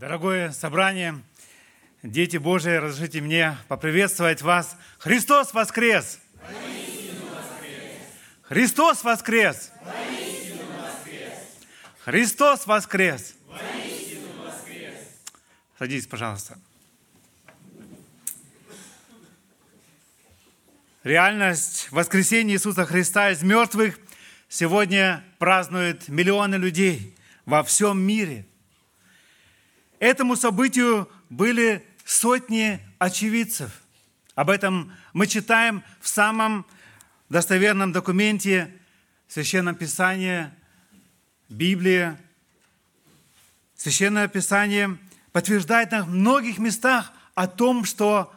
Дорогое собрание, дети Божии, разрешите мне поприветствовать вас. Христос воскрес! Христос воскрес! Христос воскрес! Садитесь, пожалуйста. Реальность воскресения Иисуса Христа из мертвых сегодня празднуют миллионы людей во всем мире – Этому событию были сотни очевидцев. Об этом мы читаем в самом достоверном документе Священном Писании, Библии. Священное Писание подтверждает на многих местах о том, что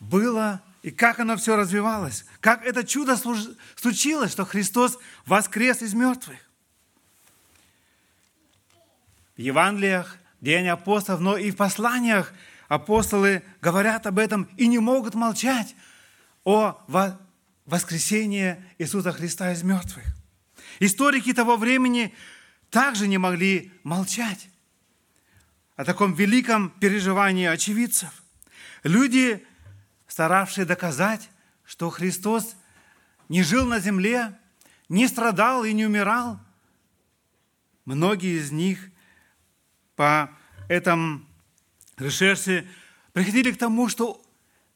было и как оно все развивалось, как это чудо случилось, что Христос воскрес из мертвых. В Евангелиях Деяния апостолов, но и в посланиях апостолы говорят об этом и не могут молчать о воскресении Иисуса Христа из мертвых. Историки того времени также не могли молчать о таком великом переживании очевидцев. Люди, старавшие доказать, что Христос не жил на земле, не страдал и не умирал, многие из них – по этом решерсе приходили к тому, что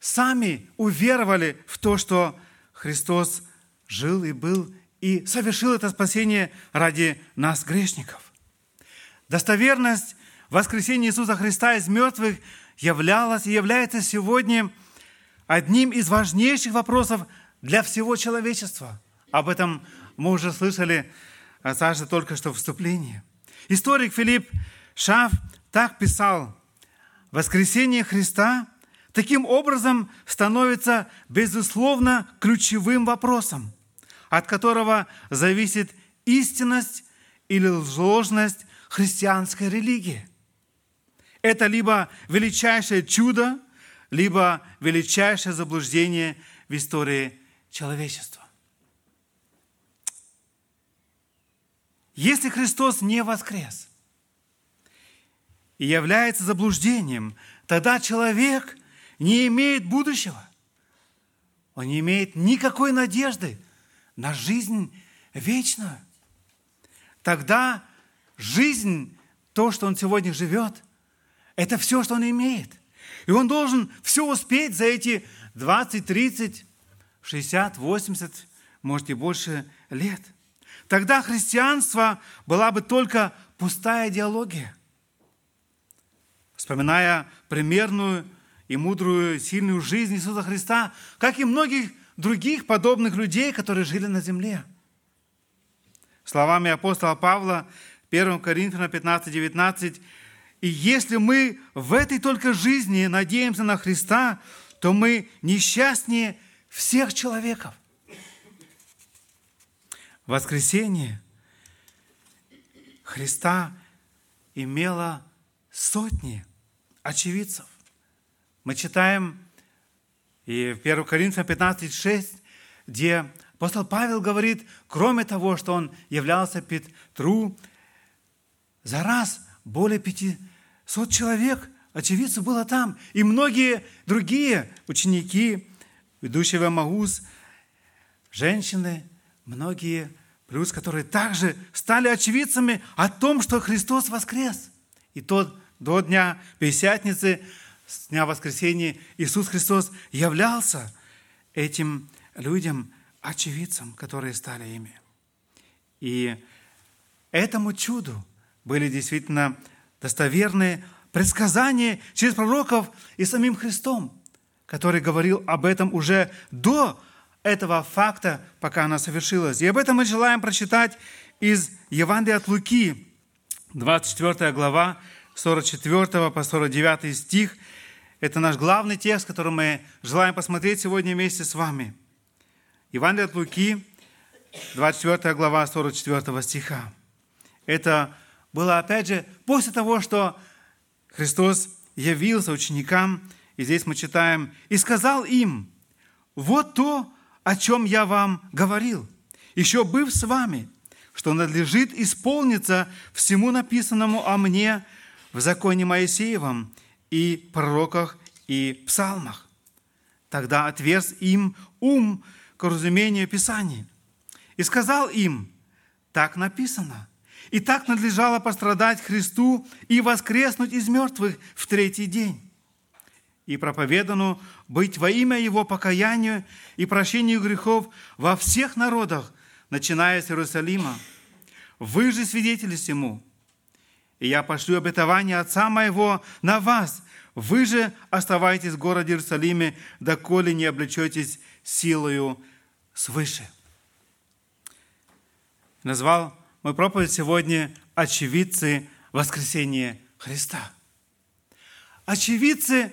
сами уверовали в то, что Христос жил и был и совершил это спасение ради нас, грешников. Достоверность воскресения Иисуса Христа из мертвых являлась и является сегодня одним из важнейших вопросов для всего человечества. Об этом мы уже слышали, Саша, только что вступление. Историк Филипп Шаф так писал, воскресение Христа таким образом становится, безусловно, ключевым вопросом, от которого зависит истинность или ложность христианской религии. Это либо величайшее чудо, либо величайшее заблуждение в истории человечества. Если Христос не воскрес – и является заблуждением, тогда человек не имеет будущего. Он не имеет никакой надежды на жизнь вечную. Тогда жизнь, то, что он сегодня живет, это все, что он имеет. И он должен все успеть за эти 20, 30, 60, 80, может и больше лет. Тогда христианство была бы только пустая идеология – вспоминая примерную и мудрую, сильную жизнь Иисуса Христа, как и многих других подобных людей, которые жили на земле. Словами апостола Павла, 1 Коринфянам 15, 19, «И если мы в этой только жизни надеемся на Христа, то мы несчастнее всех человеков». Воскресение Христа имело сотни очевидцев. Мы читаем и в 1 Коринфянам 15, 6, где апостол Павел говорит, кроме того, что он являлся Петру, за раз более 500 человек очевидцев было там. И многие другие ученики, ведущие в Амаус, женщины, многие, плюс которые также стали очевидцами о том, что Христос воскрес. И тот до дня Пятидесятницы, с дня воскресения, Иисус Христос являлся этим людям, очевидцам, которые стали ими. И этому чуду были действительно достоверные предсказания через пророков и самим Христом, который говорил об этом уже до этого факта, пока она совершилась. И об этом мы желаем прочитать из Евангелия от Луки, 24 глава, 44 по 49 стих. Это наш главный текст, который мы желаем посмотреть сегодня вместе с вами. Евангелие от Луки, 24 глава, 44 стиха. Это было, опять же, после того, что Христос явился ученикам, и здесь мы читаем, «И сказал им, вот то, о чем я вам говорил, еще быв с вами, что надлежит исполниться всему написанному о мне в законе Моисеевом и пророках и псалмах. Тогда отверз им ум к разумению Писаний. И сказал им, так написано, и так надлежало пострадать Христу и воскреснуть из мертвых в третий день. И проповедану быть во имя Его покаянию и прощению грехов во всех народах, начиная с Иерусалима. Вы же свидетели всему. И я пошлю обетование Отца Моего на вас. Вы же оставайтесь в городе Иерусалиме, доколе не облечетесь силою свыше. Назвал мой проповедь сегодня «Очевидцы воскресения Христа». Очевидцы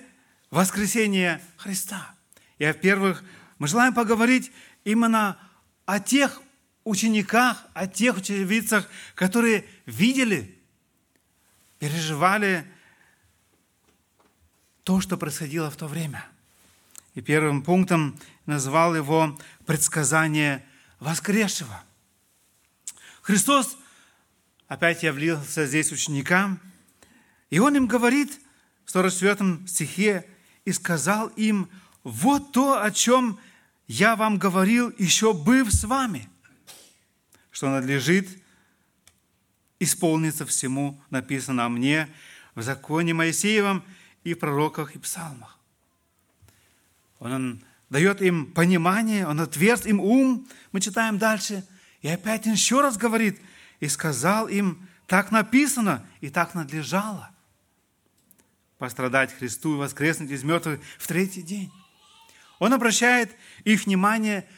воскресения Христа. И, во-первых, мы желаем поговорить именно о тех учениках, о тех очевидцах, которые видели, переживали то, что происходило в то время. И первым пунктом назвал его предсказание воскресшего. Христос опять явился здесь ученикам, и Он им говорит в 44 стихе, «И сказал им, вот то, о чем я вам говорил, еще быв с вами, что надлежит исполниться всему, написано о мне в законе Моисеевом и в пророках и псалмах». Он дает им понимание, Он отверз им ум. Мы читаем дальше. И опять он еще раз говорит, и сказал им, так написано и так надлежало пострадать Христу и воскреснуть из мертвых в третий день. Он обращает их внимание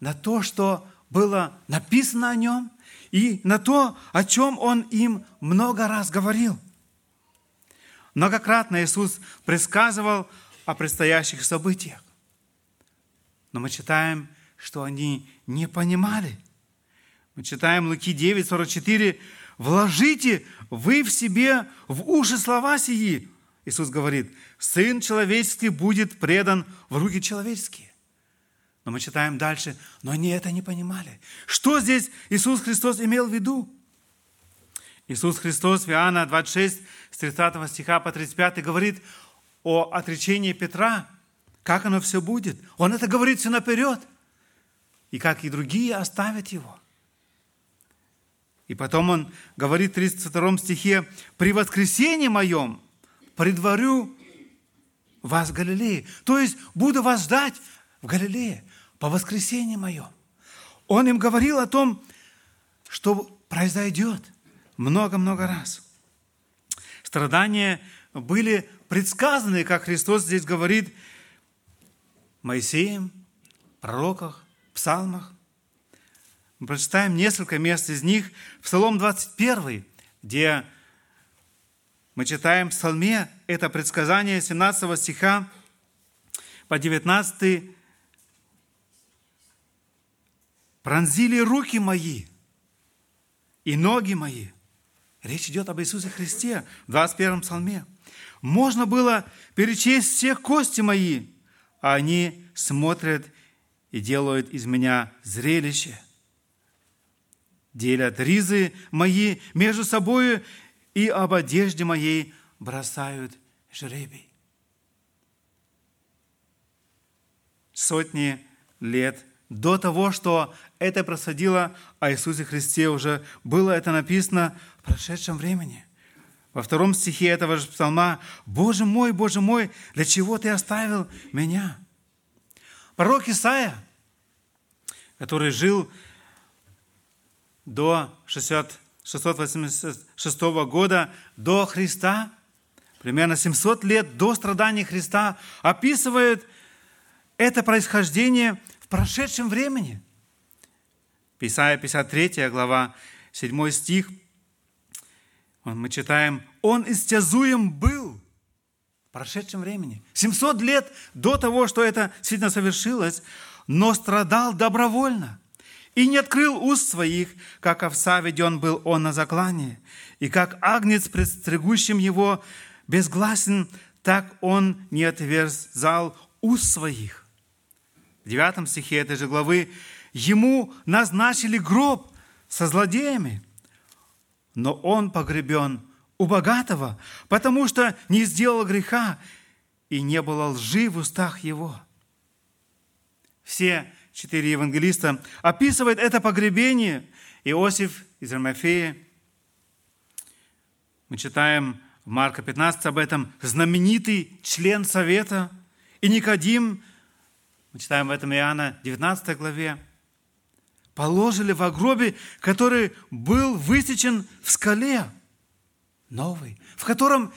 на то, что было написано о нем, и на то, о чем он им много раз говорил. Многократно Иисус предсказывал о предстоящих событиях. Но мы читаем, что они не понимали. Мы читаем Луки 9, 44. «Вложите вы в себе в уши слова сии». Иисус говорит, «Сын человеческий будет предан в руки человеческие». Но мы читаем дальше, но они это не понимали. Что здесь Иисус Христос имел в виду? Иисус Христос в Иоанна 26, с 30 стиха по 35 говорит о отречении Петра – как оно все будет. Он это говорит все наперед. И как и другие оставят его. И потом он говорит в 32 стихе, «При воскресении моем предварю вас в Галилее». То есть буду вас ждать в Галилее по воскресении моем. Он им говорил о том, что произойдет много-много раз. Страдания были предсказаны, как Христос здесь говорит, Моисеем, пророках, псалмах. Мы прочитаем несколько мест из них. Псалом 21, где мы читаем в псалме это предсказание 17 стиха по 19 «Пронзили руки мои и ноги мои». Речь идет об Иисусе Христе в 21 псалме. «Можно было перечесть все кости мои, а они смотрят и делают из меня зрелище. Делят ризы мои между собою и об одежде моей бросают жребий. Сотни лет до того, что это происходило о Иисусе Христе, уже было это написано в прошедшем времени. Во втором стихе этого же псалма «Боже мой, Боже мой, для чего Ты оставил меня?» Пророк Исаия, который жил до 686 года до Христа, примерно 700 лет до страдания Христа, описывает это происхождение в прошедшем времени. Исайя 53 глава, 7 стих – мы читаем, «Он истязуем был» в прошедшем времени. 700 лет до того, что это действительно совершилось, но страдал добровольно и не открыл уст своих, как овца веден был он на заклание, и как агнец, предстригущим его, безгласен, так он не отверзал уст своих. В девятом стихе этой же главы ему назначили гроб со злодеями, но он погребен у богатого, потому что не сделал греха, и не было лжи в устах его. Все четыре евангелиста описывают это погребение. Иосиф из Рамафея. Мы читаем в Марка 15 об этом знаменитый член совета. И Никодим, мы читаем в этом Иоанна 19 главе, положили в гробе, который был высечен в скале, новый, в котором,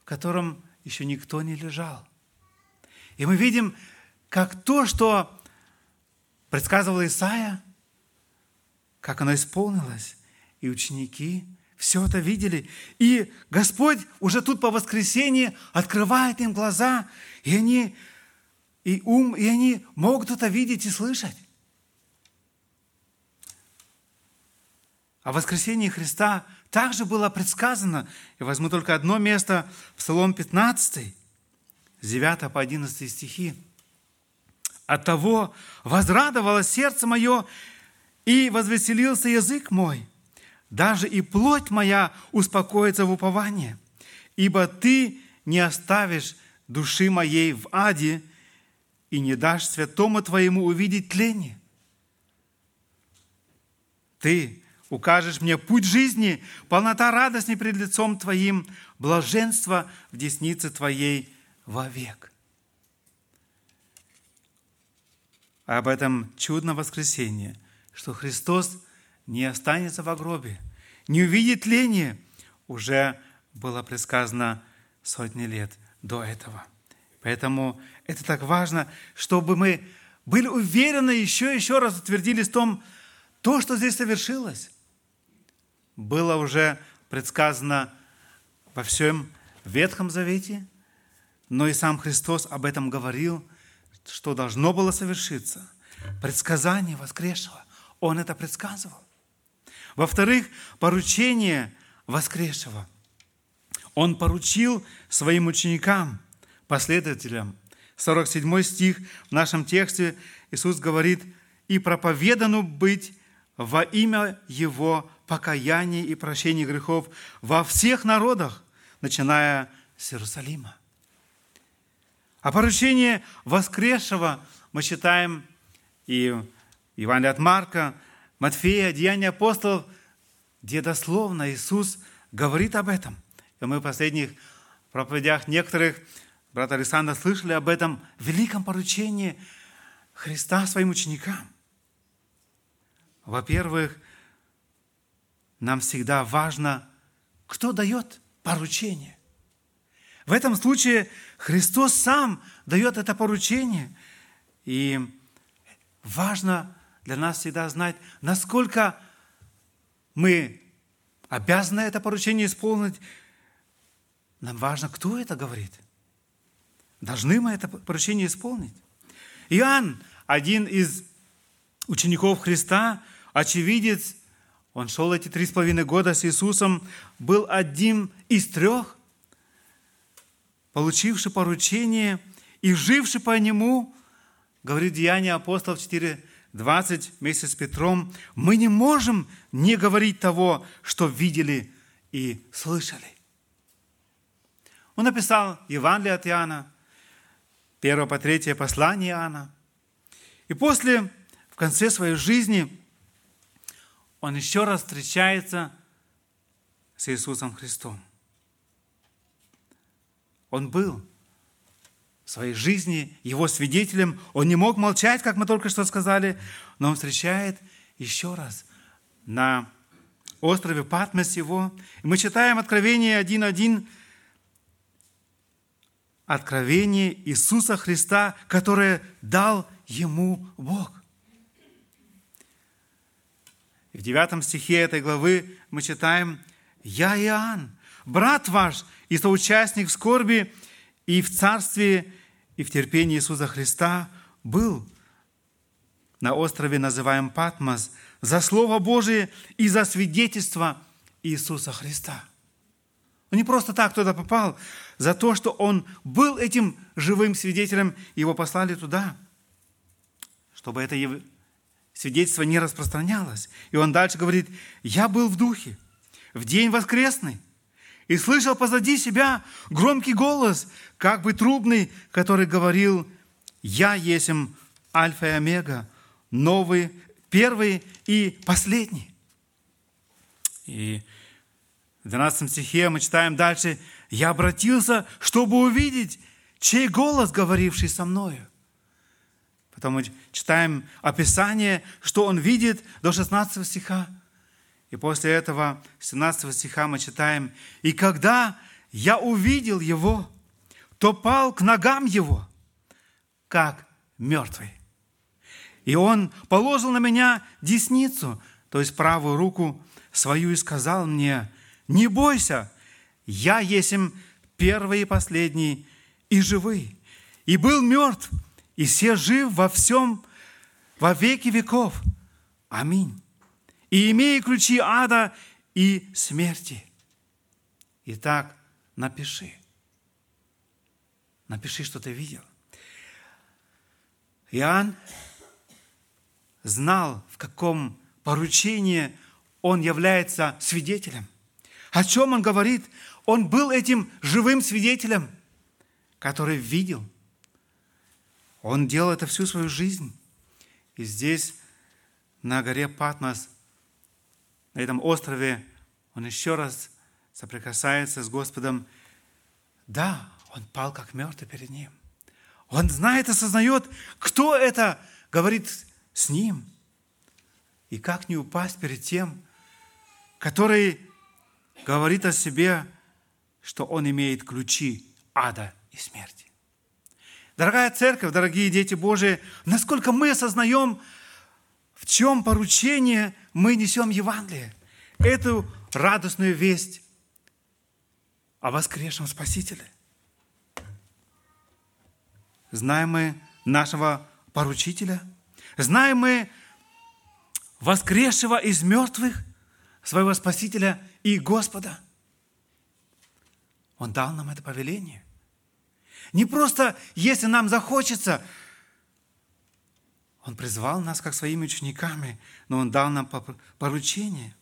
в котором еще никто не лежал. И мы видим, как то, что предсказывал Исаия, как оно исполнилось. И ученики все это видели. И Господь уже тут по воскресенье открывает им глаза, и они, и ум, и они могут это видеть и слышать. О воскресении Христа также было предсказано. Я возьму только одно место, Псалом 15, с 9 по 11 стихи. От того возрадовалось сердце мое, и возвеселился язык мой. Даже и плоть моя успокоится в уповании, ибо ты не оставишь души моей в аде и не дашь святому твоему увидеть тление. Ты укажешь мне путь жизни, полнота радости пред лицом Твоим, блаженство в деснице Твоей вовек. об этом чудном воскресенье, что Христос не останется в гробе, не увидит тления, уже было предсказано сотни лет до этого. Поэтому это так важно, чтобы мы были уверены, еще и еще раз утвердились в том, то, что здесь совершилось, было уже предсказано во всем Ветхом Завете, но и сам Христос об этом говорил – что должно было совершиться. Предсказание воскресшего. Он это предсказывал. Во-вторых, поручение воскресшего. Он поручил своим ученикам, последователям. 47 стих в нашем тексте Иисус говорит, «И проповедану быть во имя Его покаяние и прощение грехов во всех народах, начиная с Иерусалима». А поручение воскресшего мы читаем и Евангелие от Марка, Матфея, Деяния апостолов, где дословно Иисус говорит об этом. И мы в последних проповедях некоторых, брат Александр, слышали об этом великом поручении Христа своим ученикам. Во-первых, нам всегда важно, кто дает поручение. В этом случае Христос сам дает это поручение. И важно для нас всегда знать, насколько мы обязаны это поручение исполнить. Нам важно, кто это говорит. Должны мы это поручение исполнить. Иоанн, один из учеников Христа, очевидец, он шел эти три с половиной года с Иисусом, был один из трех, получивший поручение и живший по нему, говорит Деяние апостолов 4, 20 вместе с Петром, мы не можем не говорить того, что видели и слышали. Он написал Евангелие от Иоанна, 1 по 3 послание Иоанна. И после, в конце своей жизни, он еще раз встречается с Иисусом Христом. Он был в своей жизни его свидетелем. Он не мог молчать, как мы только что сказали, но он встречает еще раз на острове Патмос его. И мы читаем Откровение 1.1, Откровение Иисуса Христа, которое дал ему Бог. В девятом стихе этой главы мы читаем «Я Иоанн, брат ваш и соучастник в скорби и в царстве и в терпении Иисуса Христа был на острове, называем Патмос, за Слово Божие и за свидетельство Иисуса Христа. Он не просто так туда попал, за то, что он был этим живым свидетелем, его послали туда, чтобы это свидетельство не распространялось. И он дальше говорит, я был в духе, в день воскресный, и слышал позади себя громкий голос, как бы трубный, который говорил, «Я есмь Альфа и Омега, новый, первый и последний». И в 12 стихе мы читаем дальше, «Я обратился, чтобы увидеть, чей голос, говоривший со мною». Потом мы читаем описание, что он видит до 16 стиха. И после этого, 17 стиха мы читаем, «И когда я увидел его, то пал к ногам его, как мертвый. И он положил на меня десницу, то есть правую руку свою, и сказал мне, не бойся, я есмь первый и последний, и живый. И был мертв, и все жив во всем, во веки веков. Аминь. И имея ключи ада и смерти. Итак, напиши. Напиши, что ты видел. Иоанн знал, в каком поручении он является свидетелем. О чем он говорит? Он был этим живым свидетелем, который видел. Он делал это всю свою жизнь. И здесь, на горе Патмос, на этом острове, он еще раз соприкасается с Господом. Да, он пал как мертвый перед ним. Он знает осознает, кто это говорит с ним. И как не упасть перед тем, который говорит о себе, что он имеет ключи ада и смерти. Дорогая церковь, дорогие дети Божии, насколько мы осознаем, в чем поручение мы несем Евангелие, эту радостную весть о воскресшем Спасителе. Знаем мы нашего поручителя, знаем мы воскресшего из мертвых своего Спасителя и Господа. Он дал нам это повеление. Не просто, если нам захочется, Он призвал нас как своими учениками, но Он дал нам поручение.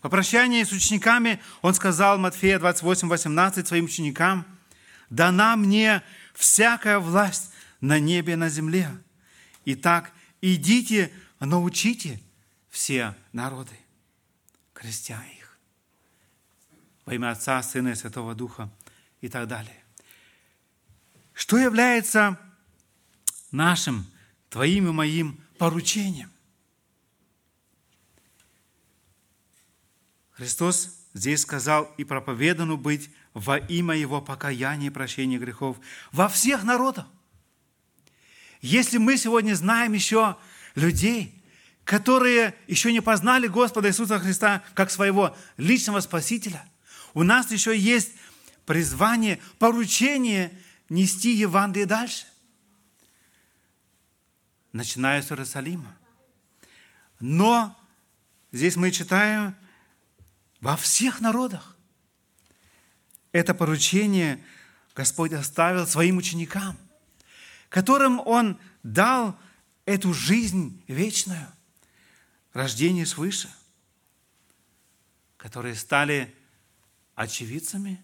По прощании с учениками Он сказал Матфея 28, 18 своим ученикам, «Дана мне всякая власть на небе и на земле. Итак, идите, научите все народы, крестя их во имя Отца, Сына и Святого Духа и так далее. Что является нашим, твоим и моим поручением? Христос здесь сказал и проповедану быть во имя Его покаяния и прощения грехов во всех народах. Если мы сегодня знаем еще людей, которые еще не познали Господа Иисуса Христа как своего личного Спасителя, у нас еще есть призвание, поручение нести Евангелие дальше, начиная с Иерусалима. Но здесь мы читаем во всех народах. Это поручение Господь оставил своим ученикам, которым Он дал эту жизнь вечную, рождение свыше, которые стали очевидцами,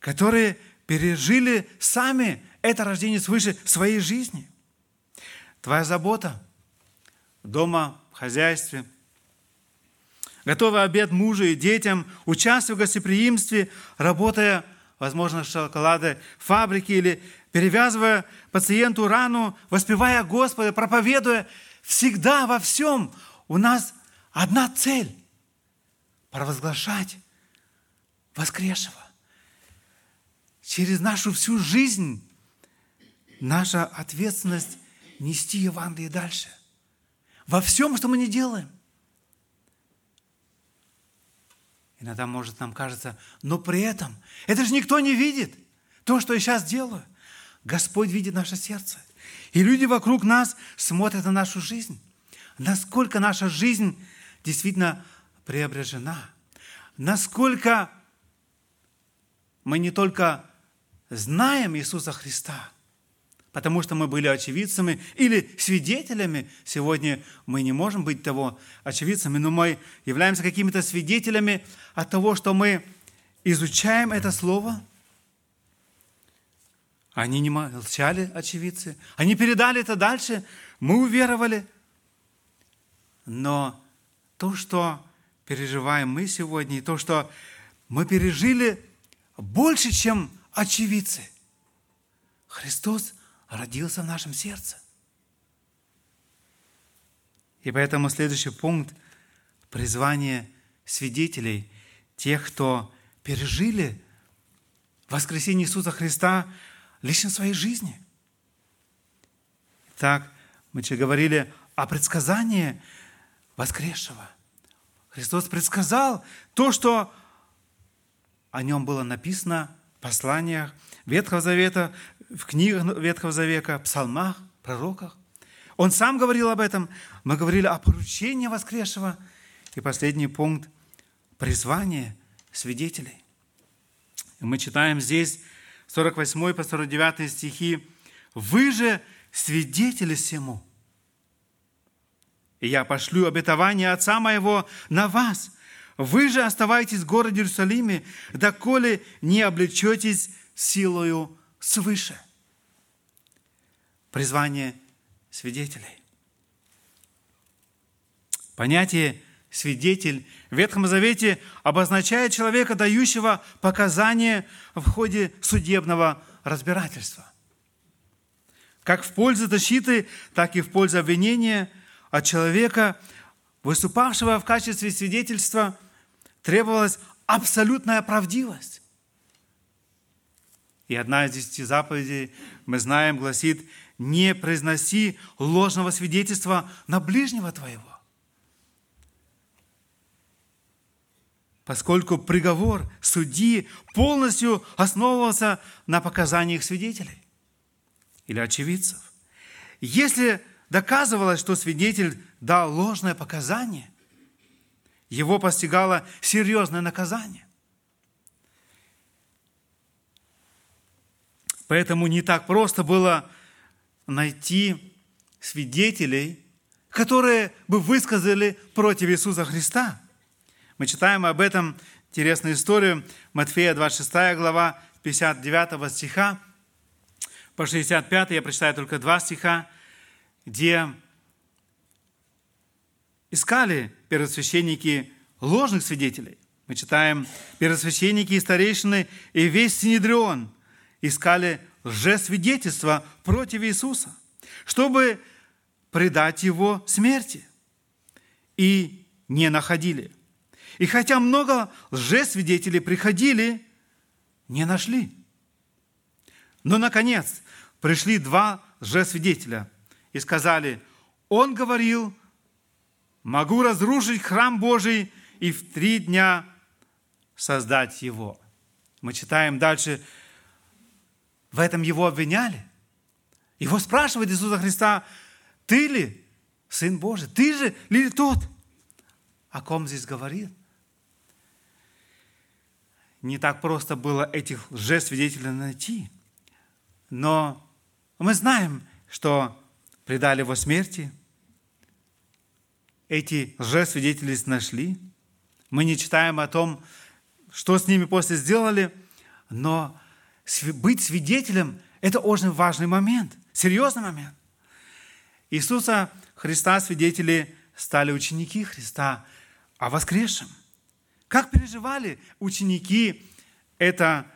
которые пережили сами это рождение свыше в своей жизни. Твоя забота дома, в хозяйстве, готовый обед мужу и детям, участвуя в гостеприимстве, работая, возможно, в шоколадной фабрике или перевязывая пациенту рану, воспевая Господа, проповедуя, всегда во всем. У нас одна цель – провозглашать воскресшего через нашу всю жизнь наша ответственность нести Евангелие дальше. Во всем, что мы не делаем. Иногда, может, нам кажется, но при этом, это же никто не видит, то, что я сейчас делаю. Господь видит наше сердце. И люди вокруг нас смотрят на нашу жизнь. Насколько наша жизнь действительно преображена. Насколько мы не только знаем Иисуса Христа, потому что мы были очевидцами или свидетелями. Сегодня мы не можем быть того очевидцами, но мы являемся какими-то свидетелями от того, что мы изучаем это слово, они не молчали, очевидцы, они передали это дальше, мы уверовали. Но то, что переживаем мы сегодня, и то, что мы пережили больше, чем очевидцы. Христос родился в нашем сердце. И поэтому следующий пункт – призвание свидетелей, тех, кто пережили воскресение Иисуса Христа лично в своей жизни. Так, мы же говорили о предсказании воскресшего. Христос предсказал то, что о нем было написано посланиях Ветхого Завета, в книгах Ветхого Завета, псалмах, пророках. Он сам говорил об этом. Мы говорили о поручении воскресшего. И последний пункт – призвание свидетелей. И мы читаем здесь 48 по 49 стихи. «Вы же свидетели всему, и я пошлю обетование Отца моего на вас. Вы же оставайтесь в городе Иерусалиме, доколе не облечетесь силою свыше». Призвание свидетелей. Понятие свидетель в Ветхом Завете обозначает человека, дающего показания в ходе судебного разбирательства. Как в пользу защиты, так и в пользу обвинения от человека, выступавшего в качестве свидетельства, требовалась абсолютная правдивость. И одна из десяти заповедей, мы знаем, гласит, не произноси ложного свидетельства на ближнего твоего. Поскольку приговор судьи полностью основывался на показаниях свидетелей или очевидцев. Если доказывалось, что свидетель дал ложное показание, его постигало серьезное наказание. Поэтому не так просто было найти свидетелей, которые бы высказали против Иисуса Христа. Мы читаем об этом интересную историю Матфея 26 глава 59 стиха по 65, я прочитаю только два стиха, где искали первосвященники ложных свидетелей. Мы читаем, первосвященники и старейшины и весь Синедрион искали лжесвидетельства против Иисуса, чтобы предать Его смерти. И не находили. И хотя много лжесвидетелей приходили, не нашли. Но, наконец, пришли два лжесвидетеля и сказали, он говорил, могу разрушить храм Божий и в три дня создать его. Мы читаем дальше в этом его обвиняли. Его спрашивает Иисуса Христа, ты ли Сын Божий? Ты же ли тот? О ком здесь говорит? Не так просто было этих лжесвидетелей найти. Но мы знаем, что предали его смерти. Эти лжесвидетели нашли. Мы не читаем о том, что с ними после сделали, но быть свидетелем – это очень важный момент, серьезный момент. Иисуса Христа свидетели стали ученики Христа о воскресшем. Как переживали ученики это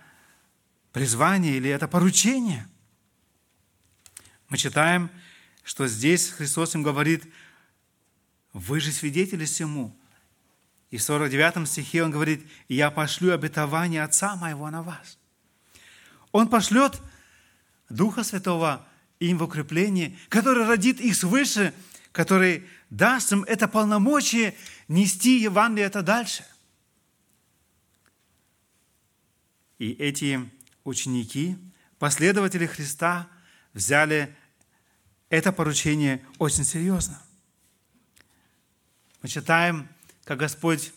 призвание или это поручение? Мы читаем, что здесь Христос им говорит, вы же свидетели всему. И в 49 стихе он говорит, я пошлю обетование Отца моего на вас. Он пошлет Духа Святого им в укрепление, который родит их свыше, который даст им это полномочие нести Евангелие это дальше. И эти ученики, последователи Христа, взяли это поручение очень серьезно. Мы читаем, как Господь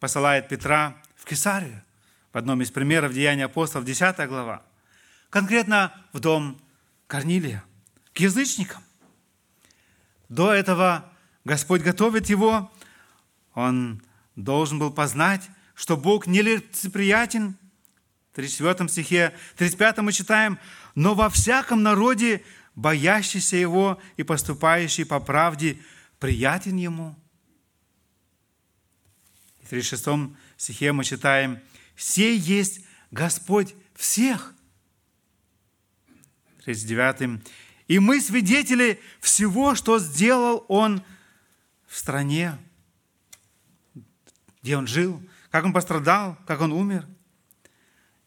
посылает Петра в Кесарию. В одном из примеров Деяния апостолов, 10 глава конкретно в дом Корнилия, к язычникам. До этого Господь готовит его, он должен был познать что Бог нелицеприятен. В 34 стихе, 35 мы читаем, «Но во всяком народе, боящийся Его и поступающий по правде, приятен Ему». В 36 стихе мы читаем, «Сей есть Господь всех». 39. «И мы свидетели всего, что сделал Он в стране, где Он жил, как Он пострадал, как Он умер».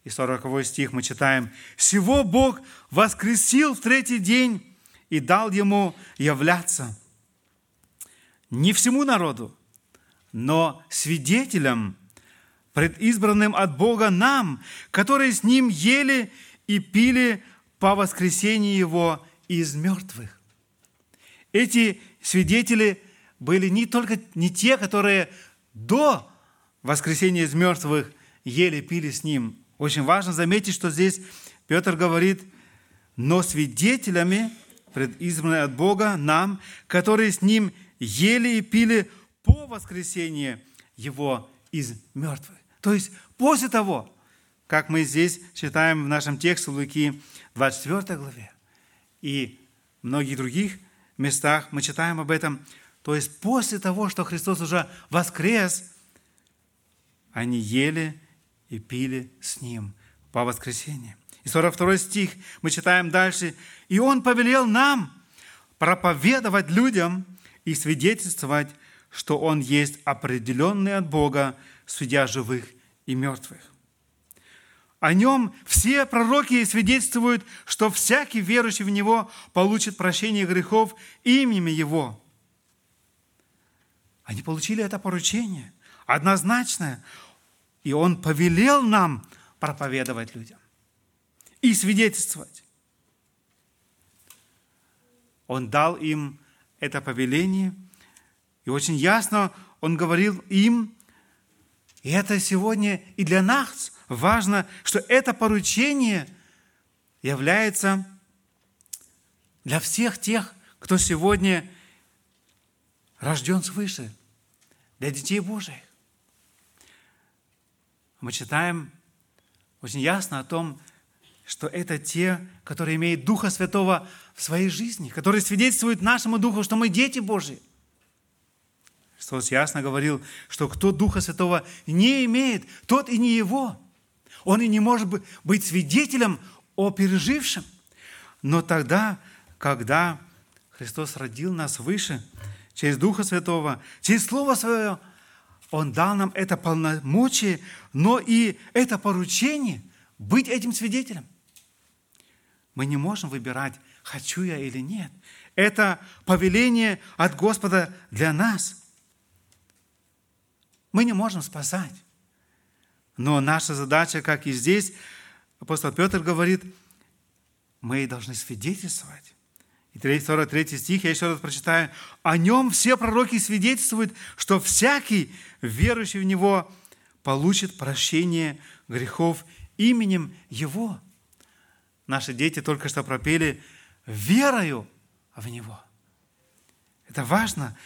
И 40 стих мы читаем, «Всего Бог воскресил в третий день и дал Ему являться не всему народу, но свидетелям, предизбранным от Бога нам, которые с Ним ели и пили по воскресении Его из мертвых. Эти свидетели были не только не те, которые до воскресения из мертвых ели, пили с Ним. Очень важно заметить, что здесь Петр говорит, но свидетелями, предизбранные от Бога, нам, которые с Ним ели и пили по воскресении Его из мертвых. То есть после того, как мы здесь читаем в нашем тексте Луки 24 главе и многих других местах мы читаем об этом. То есть после того, что Христос уже воскрес, они ели и пили с Ним по воскресенье. И 42 стих мы читаем дальше. «И Он повелел нам проповедовать людям и свидетельствовать что Он есть определенный от Бога, судья живых и мертвых. О нем все пророки свидетельствуют, что всякий верующий в Него получит прощение грехов именем Его. Они получили это поручение, однозначное, и Он повелел нам проповедовать людям и свидетельствовать. Он дал им это повеление – и очень ясно он говорил им, и это сегодня и для нас важно, что это поручение является для всех тех, кто сегодня рожден свыше, для детей Божьих. Мы читаем очень ясно о том, что это те, которые имеют Духа Святого в своей жизни, которые свидетельствуют нашему Духу, что мы дети Божьи. Христос ясно говорил, что кто Духа Святого не имеет, тот и не его. Он и не может быть свидетелем о пережившем. Но тогда, когда Христос родил нас выше, через Духа Святого, через Слово Свое, Он дал нам это полномочие, но и это поручение быть этим свидетелем. Мы не можем выбирать, хочу я или нет. Это повеление от Господа для нас – мы не можем спасать. Но наша задача, как и здесь, апостол Петр говорит, мы должны свидетельствовать. И 43 стих, я еще раз прочитаю. «О нем все пророки свидетельствуют, что всякий, верующий в него, получит прощение грехов именем Его». Наши дети только что пропели «верою в Него». Это важно.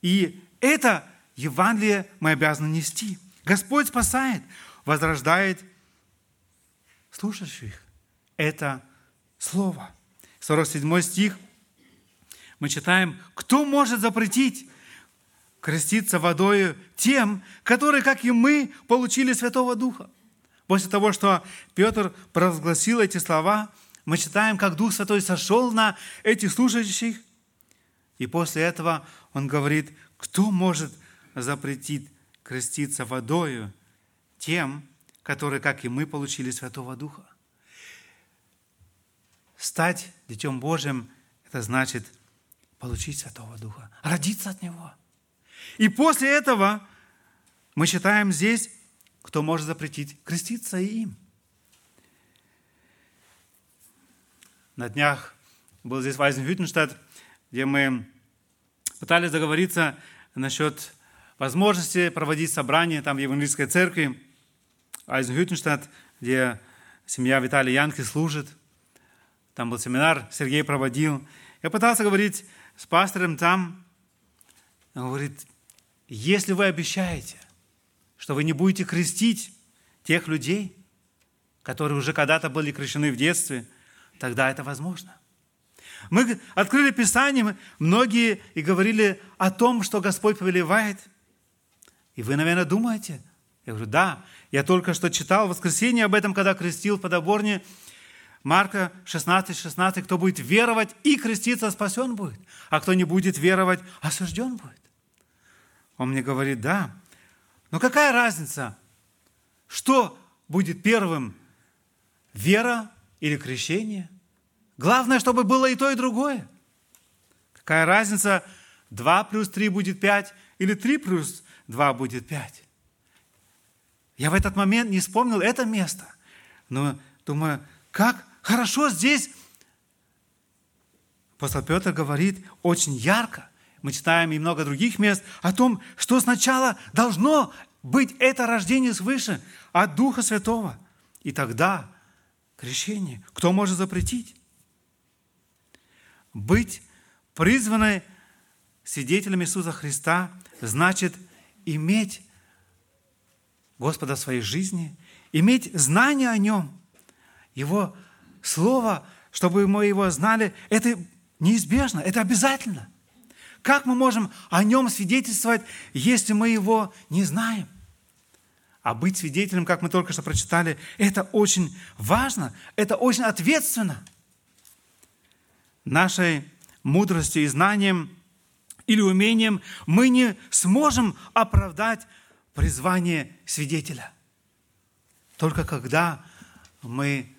И это Евангелие мы обязаны нести. Господь спасает, возрождает слушающих. Это Слово. 47 стих мы читаем, кто может запретить креститься водою тем, которые, как и мы, получили Святого Духа. После того, что Петр провозгласил эти слова, мы читаем, как Дух Святой сошел на этих слушающих, и после этого он говорит, кто может запретит креститься водою тем, которые, как и мы, получили Святого Духа. Стать Детем Божьим – это значит получить Святого Духа, родиться от Него. И после этого мы читаем здесь, кто может запретить креститься им. На днях был здесь Вайзенхютенштадт, где мы пытались договориться насчет возможности проводить собрания там в Евангельской церкви, Айзенхютенштадт, где семья Виталия Янки служит. Там был семинар, Сергей проводил. Я пытался говорить с пастором там. Он говорит, если вы обещаете, что вы не будете крестить тех людей, которые уже когда-то были крещены в детстве, тогда это возможно. Мы открыли Писание, многие и говорили о том, что Господь повелевает. И вы, наверное, думаете, я говорю, да, я только что читал в воскресенье об этом, когда крестил в Подоборне, Марка 16, 16, кто будет веровать и креститься, спасен будет, а кто не будет веровать, осужден будет. Он мне говорит, да, но какая разница, что будет первым, вера или крещение? Главное, чтобы было и то, и другое. Какая разница, 2 плюс 3 будет 5 или 3 плюс 2 будет 5? Я в этот момент не вспомнил это место, но думаю, как хорошо здесь Апостол Петр говорит очень ярко. Мы читаем и много других мест о том, что сначала должно быть это рождение свыше от Духа Святого. И тогда крещение. Кто может запретить? Быть призванной свидетелем Иисуса Христа значит иметь Господа в своей жизни, иметь знание о Нем, Его Слово, чтобы мы Его знали, это неизбежно, это обязательно. Как мы можем о Нем свидетельствовать, если мы Его не знаем? А быть свидетелем, как мы только что прочитали, это очень важно, это очень ответственно. Нашей мудростью и знанием или умением мы не сможем оправдать призвание свидетеля. Только когда мы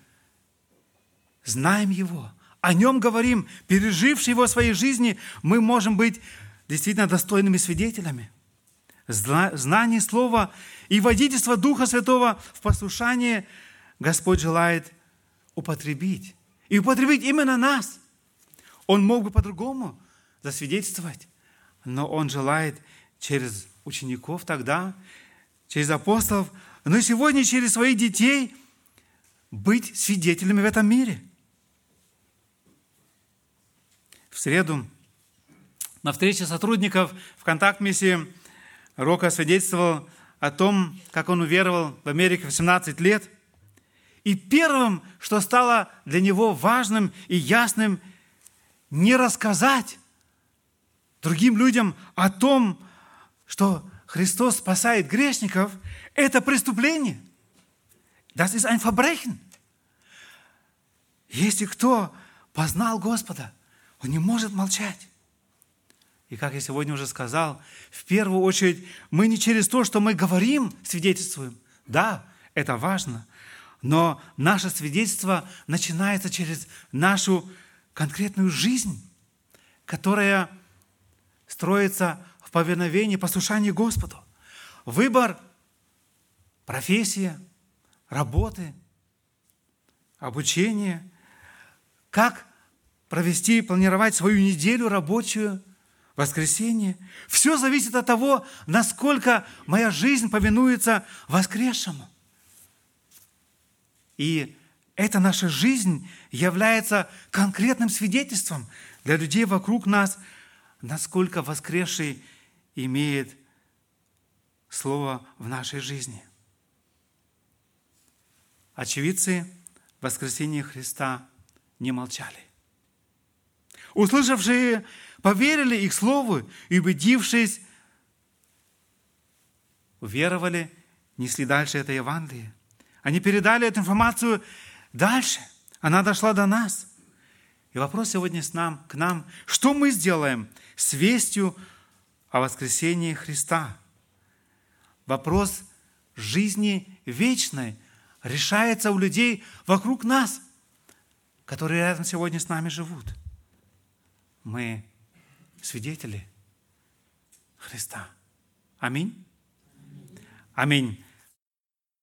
знаем Его, о Нем говорим, переживший Его в своей жизни, мы можем быть действительно достойными свидетелями. Знание Слова и водительство Духа Святого в послушании Господь желает употребить. И употребить именно нас. Он мог бы по-другому засвидетельствовать, но Он желает через учеников тогда, через апостолов, но и сегодня через своих детей быть свидетелями в этом мире – в среду на встрече сотрудников в контакт-миссии Рока свидетельствовал о том, как он уверовал в Америке в 17 лет. И первым, что стало для него важным и ясным, не рассказать другим людям о том, что Христос спасает грешников, это преступление. Das ist ein Verbrechen. Если кто познал Господа – он не может молчать. И как я сегодня уже сказал, в первую очередь мы не через то, что мы говорим, свидетельствуем. Да, это важно. Но наше свидетельство начинается через нашу конкретную жизнь, которая строится в повиновении, послушании Господу. Выбор, профессия, работы, обучение, как провести, планировать свою неделю рабочую, воскресенье. Все зависит от того, насколько моя жизнь повинуется воскресшему. И эта наша жизнь является конкретным свидетельством для людей вокруг нас, насколько воскресший имеет слово в нашей жизни. Очевидцы воскресения Христа не молчали. Услышавшие поверили их слову и, убедившись, уверовали, несли дальше это Евангелие. Они передали эту информацию дальше. Она дошла до нас. И вопрос сегодня с нам, к нам, что мы сделаем с вестью о воскресении Христа? Вопрос жизни вечной решается у людей вокруг нас, которые рядом сегодня с нами живут – мы свидетели Христа. Аминь. Аминь.